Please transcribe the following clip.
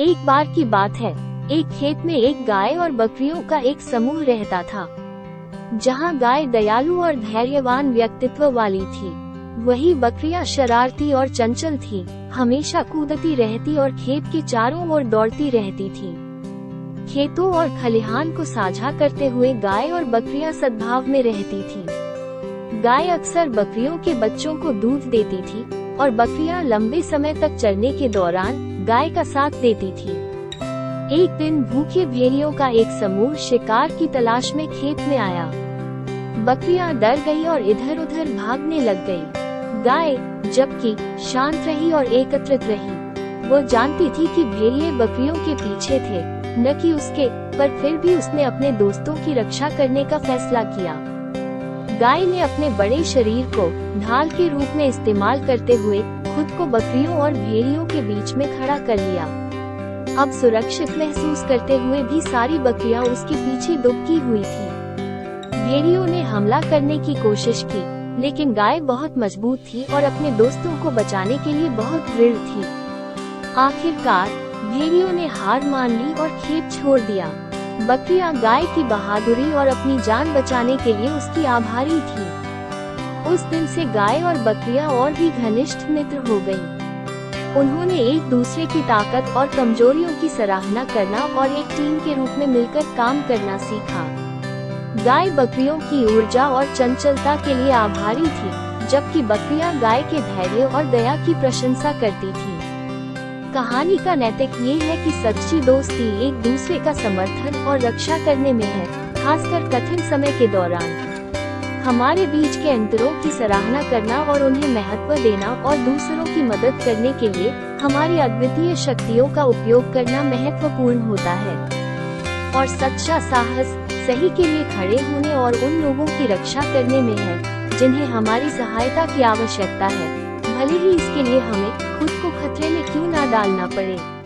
एक बार की बात है। एक खेत में एक गाय और बकरियों का एक समूह रहता था, जहाँ गाय दयालु और धैर्यवान व्यक्तित्व वाली थी। वही बकरियाँ शरारती और चंचल थी, हमेशा कूदती रहती और खेत के चारों ओर दौड़ती रहती थी। खेतों और खलिहान को साझा करते हुए गाय और बकरियाँ सद्भाव में रहती थी। गाय अक्सर बकरियों के बच्चों को दूध देती थी, और बकरियाँ लंबे समय तक चरने के दौरान गाय का साथ देती थी। एक दिन भूखे भेड़ियों का एक समूह शिकार की तलाश में खेत में आया। बकरियाँ डर गई और इधर उधर भागने लग गई। गाय, जबकि शांत रही और एकत्रित रही। वो जानती थी कि भेड़िए बकरियों के पीछे थे, न कि उसके, पर फिर भी उसने अपने दोस्तों की रक्षा करने का फैसला किया। गाय ने अपने बड़े शरीर को ढाल के रूप में इस्तेमाल करते हुए खुद को बकरियों और भेड़ियों के बीच में खड़ा कर लिया। अब सुरक्षित महसूस करते हुए भी सारी बकरियाँ उसके पीछे दुबकी हुई थी। भेड़ियों ने हमला करने की कोशिश की, लेकिन गाय बहुत मज़बूत थी और अपने दोस्तों को बचाने के लिए बहुत दृढ़ थी। आखिरकार, भेड़ियों ने हार मान ली और खेत छोड़ दिया। बकरियाँ गाय की बहादुरी और अपनी जान बचाने के लिए उसकी आभारी थी। उस दिन से गाय और बकरियाँ और भी घनिष्ठ मित्र हो गई। उन्होंने एक दूसरे की ताकत और कमजोरियों की सराहना करना और एक टीम के रूप में मिलकर काम करना सीखा। गाय बकरियों की ऊर्जा और चंचलता के लिए आभारी थी, जबकि बकरियाँ गाय के धैर्य और दया की प्रशंसा करती थी। कहानी का नैतिक ये है कि सच्ची दोस्ती एक दूसरे का समर्थन और रक्षा करने में है, खासकर कठिन समय के दौरान। हमारे बीच के अंतरों की सराहना करना और उन्हें महत्व देना और दूसरों की मदद करने के लिए हमारी अद्वितीय शक्तियों का उपयोग करना महत्वपूर्ण होता है। और सच्चा साहस, सही के लिए खड़े होने और उन लोगों की रक्षा करने में है, जिन्हें हमारी सहायता की आवश्यकता है। भले ही इसके लिए हमें खुद को खतरे में क्यों न डालना पड़े।